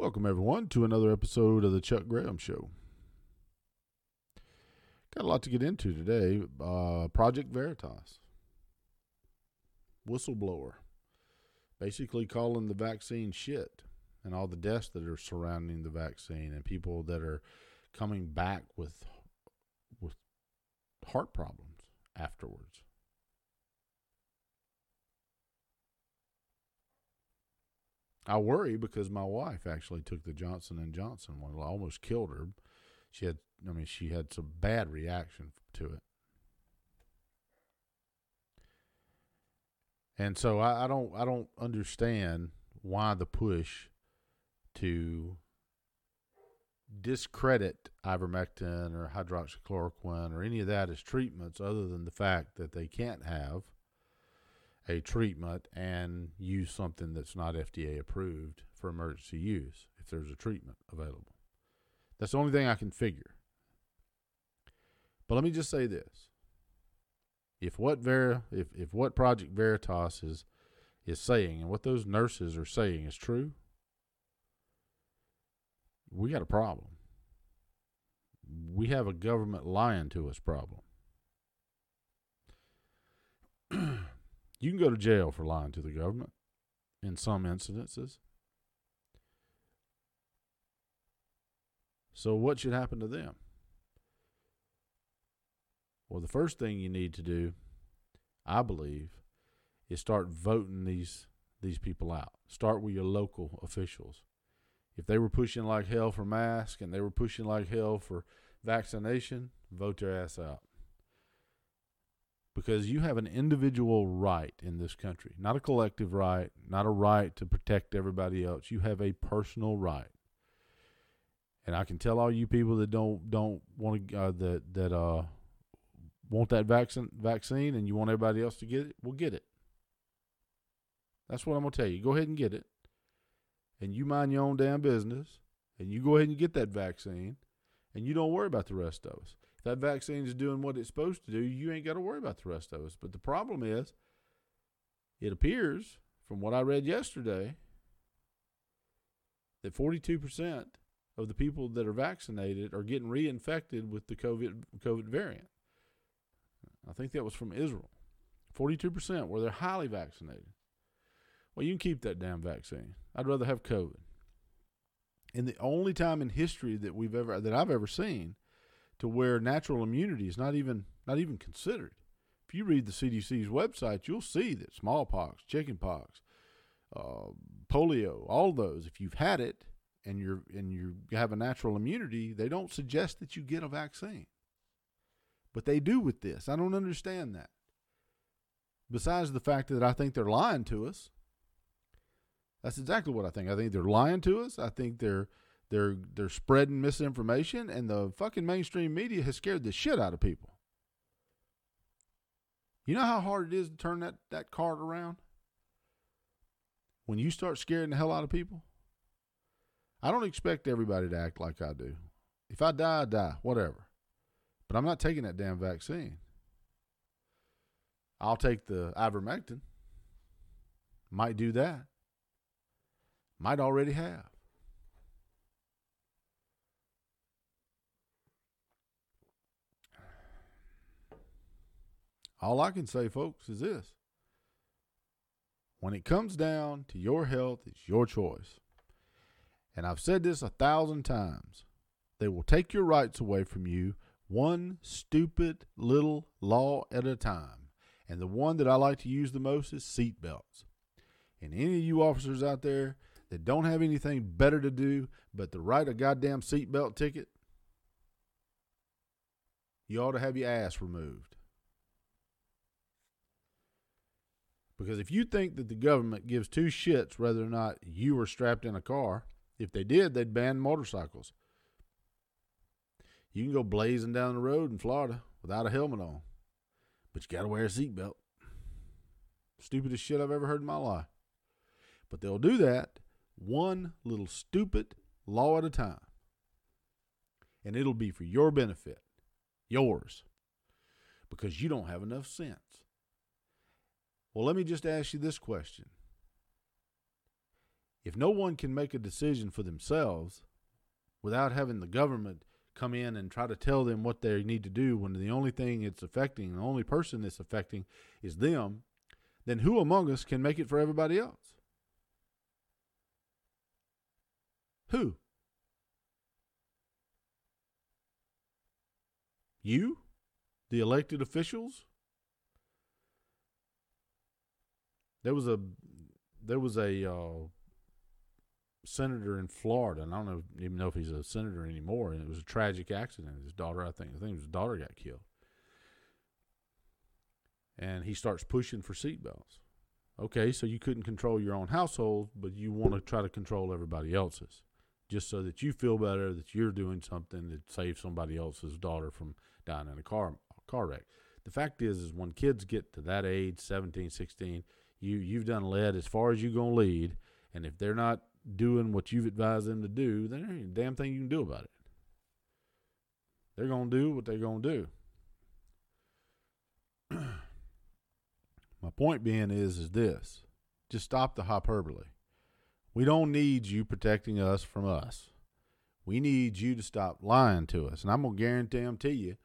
Welcome, everyone, to another episode of the Chuck Graham Show. Got a lot to get into today. Uh, Project Veritas, whistleblower, basically calling the vaccine shit and all the deaths that are surrounding the vaccine and people that are coming back with with heart problems afterwards. I worry because my wife actually took the Johnson and Johnson one. I almost killed her. She had, I mean, she had some bad reaction to it. And so I, I don't, I don't understand why the push to discredit ivermectin or hydroxychloroquine or any of that as treatments, other than the fact that they can't have a treatment and use something that's not FDA approved for emergency use if there's a treatment available. That's the only thing I can figure. But let me just say this. If what Ver if, if what Project Veritas is is saying and what those nurses are saying is true, we got a problem. We have a government lying to us problem. You can go to jail for lying to the government in some incidences. So, what should happen to them? Well, the first thing you need to do, I believe, is start voting these these people out. Start with your local officials. If they were pushing like hell for masks and they were pushing like hell for vaccination, vote their ass out because you have an individual right in this country, not a collective right, not a right to protect everybody else. You have a personal right. And I can tell all you people that don't don't want to uh, that that uh want that vaccine vaccine and you want everybody else to get it, well get it. That's what I'm gonna tell you. Go ahead and get it, and you mind your own damn business, and you go ahead and get that vaccine, and you don't worry about the rest of us that vaccine is doing what it's supposed to do, you ain't got to worry about the rest of us. But the problem is, it appears from what I read yesterday that 42% of the people that are vaccinated are getting reinfected with the COVID COVID variant. I think that was from Israel. 42% where they're highly vaccinated. Well, you can keep that damn vaccine. I'd rather have COVID. And the only time in history that we've ever that I've ever seen to where natural immunity is not even not even considered. If you read the CDC's website, you'll see that smallpox, chickenpox, uh, polio, all those, if you've had it and you're and you have a natural immunity, they don't suggest that you get a vaccine. But they do with this. I don't understand that. Besides the fact that I think they're lying to us. That's exactly what I think. I think they're lying to us. I think they're they're they're spreading misinformation, and the fucking mainstream media has scared the shit out of people. You know how hard it is to turn that, that card around? When you start scaring the hell out of people? I don't expect everybody to act like I do. If I die, I die, whatever. But I'm not taking that damn vaccine. I'll take the ivermectin. Might do that. Might already have. All I can say, folks, is this. When it comes down to your health, it's your choice. And I've said this a thousand times. They will take your rights away from you one stupid little law at a time. And the one that I like to use the most is seatbelts. And any of you officers out there that don't have anything better to do but to write a goddamn seatbelt ticket, you ought to have your ass removed. Because if you think that the government gives two shits whether or not you were strapped in a car, if they did, they'd ban motorcycles. You can go blazing down the road in Florida without a helmet on, but you got to wear a seatbelt. Stupidest shit I've ever heard in my life. But they'll do that one little stupid law at a time. And it'll be for your benefit, yours, because you don't have enough sense. Well, let me just ask you this question. if no one can make a decision for themselves without having the government come in and try to tell them what they need to do when the only thing it's affecting, the only person it's affecting is them, then who among us can make it for everybody else? Who? You? The elected officials? There was a there was a uh, senator in Florida, and I don't know, even know if he's a senator anymore. And it was a tragic accident. His daughter, I think, I think his daughter got killed. And he starts pushing for seatbelts. Okay, so you couldn't control your own household, but you want to try to control everybody else's, just so that you feel better that you're doing something that saves somebody else's daughter from dying in a car car wreck. The fact is, is when kids get to that age, 17, 16, you you've done led as far as you're gonna lead, and if they're not doing what you've advised them to do, then there ain't a damn thing you can do about it. They're to do what they're to do. My point being is is this. Just stop the hyperbole. We don't need you protecting us from us. We need you to stop lying to us. And I'm to guarantee them to you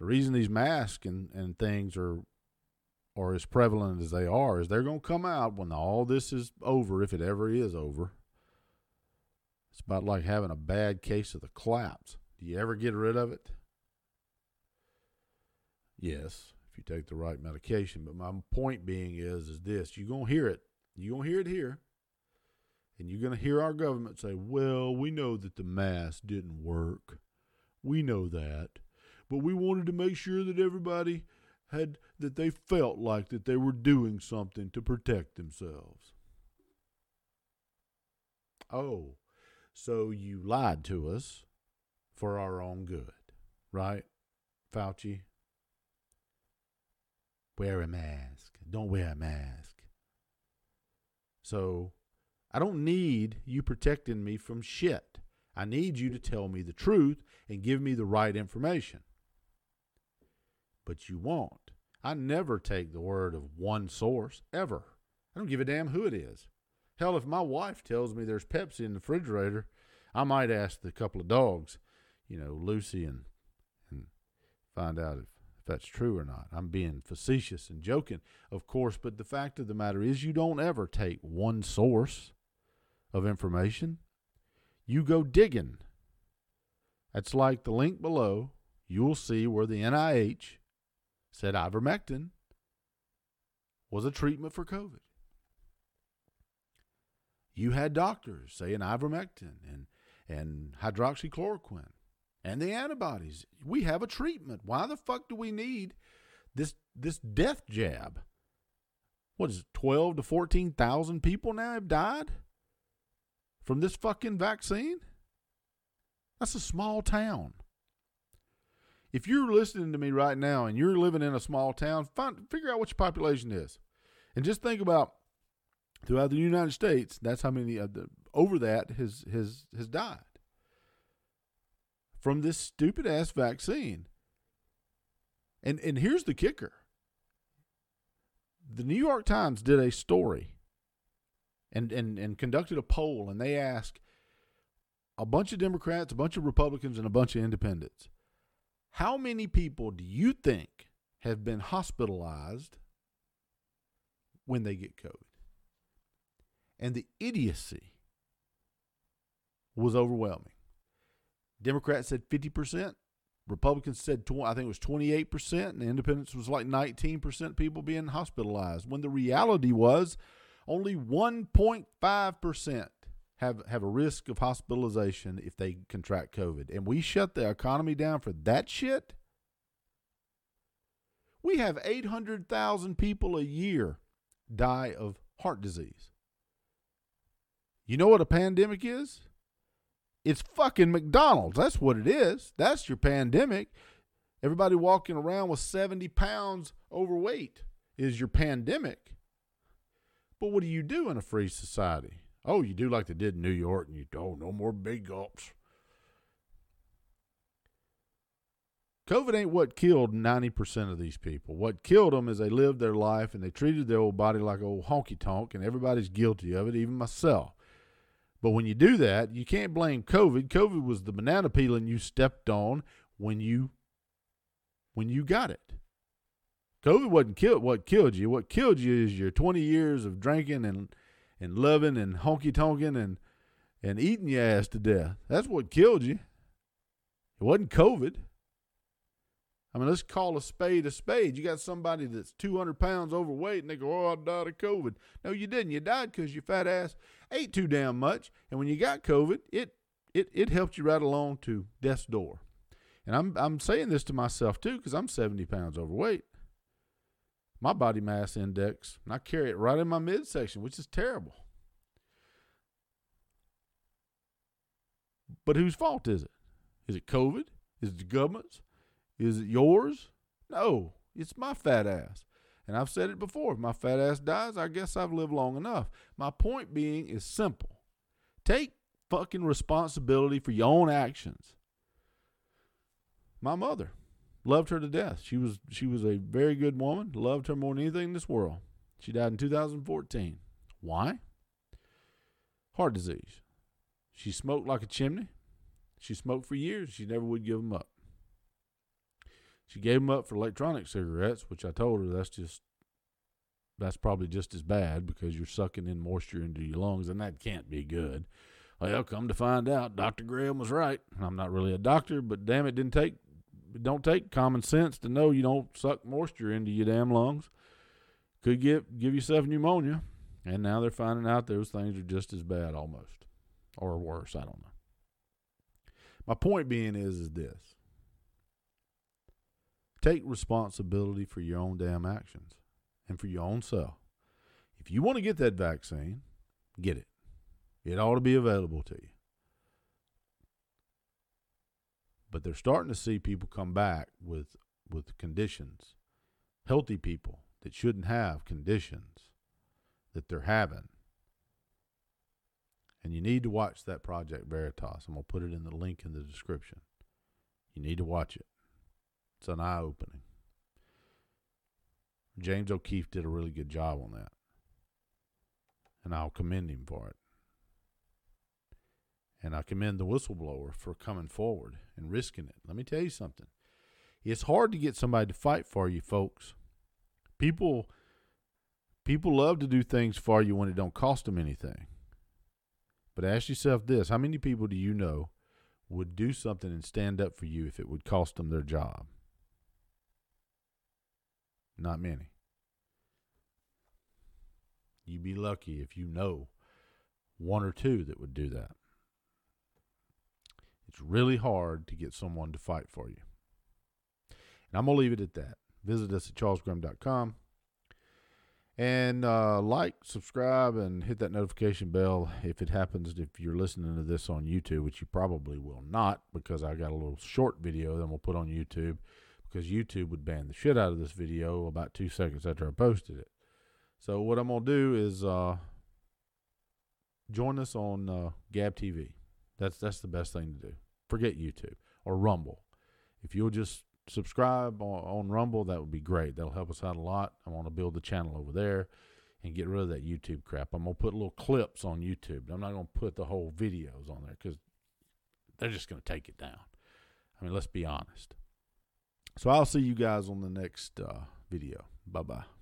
the reason these masks and, and things are are as prevalent as they are is they're going to come out when all this is over, if it ever is over. It's about like having a bad case of the claps. Do you ever get rid of it? Yes, if you take the right medication. But my point being is, is this: you're gonna hear it. You're gonna hear it here, and you're gonna hear our government say, "Well, we know that the mask didn't work. We know that, but we wanted to make sure that everybody." had that they felt like that they were doing something to protect themselves. Oh, so you lied to us for our own good, right? Fauci? Wear a mask. Don't wear a mask. So I don't need you protecting me from shit. I need you to tell me the truth and give me the right information but you won't. I never take the word of one source, ever. I don't give a damn who it is. Hell, if my wife tells me there's Pepsi in the refrigerator, I might ask the couple of dogs, you know, Lucy and and find out if, if that's true or not. I'm being facetious and joking, of course, but the fact of the matter is you don't ever take one source of information. You go digging. That's like the link below. You'll see where the NIH said ivermectin was a treatment for COVID. You had doctors saying ivermectin and, and hydroxychloroquine and the antibodies. We have a treatment. Why the fuck do we need this this death jab? What is it, 12 to 14,000 people now have died from this fucking vaccine? That's a small town if you're listening to me right now and you're living in a small town, find figure out what your population is, and just think about throughout the United States. That's how many of the, over that has has has died from this stupid ass vaccine. And and here's the kicker. The New York Times did a story and and and conducted a poll and they asked a bunch of Democrats, a bunch of Republicans and a bunch of independents how many people do you think have been hospitalized when they get COVID? And the idiocy was overwhelming. Democrats said 50%, Republicans said 20, I think it was 28%, and independents was like 19% people being hospitalized. When the reality was only 1.5% have have a risk of hospitalization if they contract COVID, and we shut the economy down for that shit. We have 800,000 people a year die of heart disease. You know what a pandemic is? It's fucking McDonald's. That's what it is. That's your pandemic. Everybody walking around with 70 pounds overweight is your pandemic. But what do you do in a free society? Oh, you do like they did in New York, and you oh, no more big gulps. COVID ain't what killed 90% of these people. What killed them is they lived their life and they treated their old body like old honky tonk, and everybody's guilty of it, even myself. But when you do that, you can't blame COVID. COVID was the banana peeling you stepped on when you when you got it. COVID wasn't killed what killed you. What killed you is your 20 years of drinking and and loving and honky tonking and and eating your ass to death. That's what killed you. It wasn't COVID. I mean, let's call a spade a spade. You got somebody that's 200 pounds overweight and they go, Oh, I died of COVID. No, you didn't. You died because your fat ass ate too damn much. And when you got COVID, it, it, it helped you right along to death's door. And I'm, I'm saying this to myself too because I'm 70 pounds overweight. My body mass index, and I carry it right in my midsection, which is terrible. But whose fault is it? Is it COVID? Is it the government's? Is it yours? No, it's my fat ass. And I've said it before if my fat ass dies, I guess I've lived long enough. My point being is simple take fucking responsibility for your own actions. My mother loved her to death. She was she was a very good woman, loved her more than anything in this world. She died in 2014. Why? Heart disease. She smoked like a chimney. She smoked for years. She never would give them up. She gave them up for electronic cigarettes, which I told her that's just that's probably just as bad because you're sucking in moisture into your lungs, and that can't be good. Well, come to find out, Dr. Graham was right. I'm not really a doctor, but damn it, didn't take it don't take common sense to know you don't suck moisture into your damn lungs. Could get give yourself pneumonia, and now they're finding out those things are just as bad almost, or worse. I don't know. My point being is is this: Take responsibility for your own damn actions and for your own self. If you want to get that vaccine, get it. It ought to be available to you. But they're starting to see people come back with with conditions, healthy people that shouldn't have conditions that they're having. And you need to watch that Project Veritas. I'm going to put it in the link in the description. You need to watch it. It's an eye opening. James O'Keefe did a really good job on that. And I'll commend him for it. And I commend the whistleblower for coming forward and risking it. Let me tell you something. It's hard to get somebody to fight for you, folks. People people love to do things for you when it don't cost them anything. But ask yourself this, how many people do you know would do something and stand up for you if it would cost them their job? Not many. You'd be lucky if you know one or two that would do that. It's really hard to get someone to fight for you. And I'm going to leave it at that. Visit us at charlesgraham.com. And uh, like, subscribe, and hit that notification bell if it happens. If you're listening to this on YouTube, which you probably will not, because I got a little short video that we'll put on YouTube because YouTube would ban the shit out of this video about two seconds after I posted it. So what I'm gonna do is uh, join us on uh, Gab TV. That's that's the best thing to do. Forget YouTube or Rumble. If you'll just subscribe on, on Rumble, that would be great. That'll help us out a lot. I want to build the channel over there and get rid of that YouTube crap. I'm gonna put little clips on YouTube. I'm not gonna put the whole videos on there because they're just gonna take it down. I mean, let's be honest. So I'll see you guys on the next uh, video. Bye bye.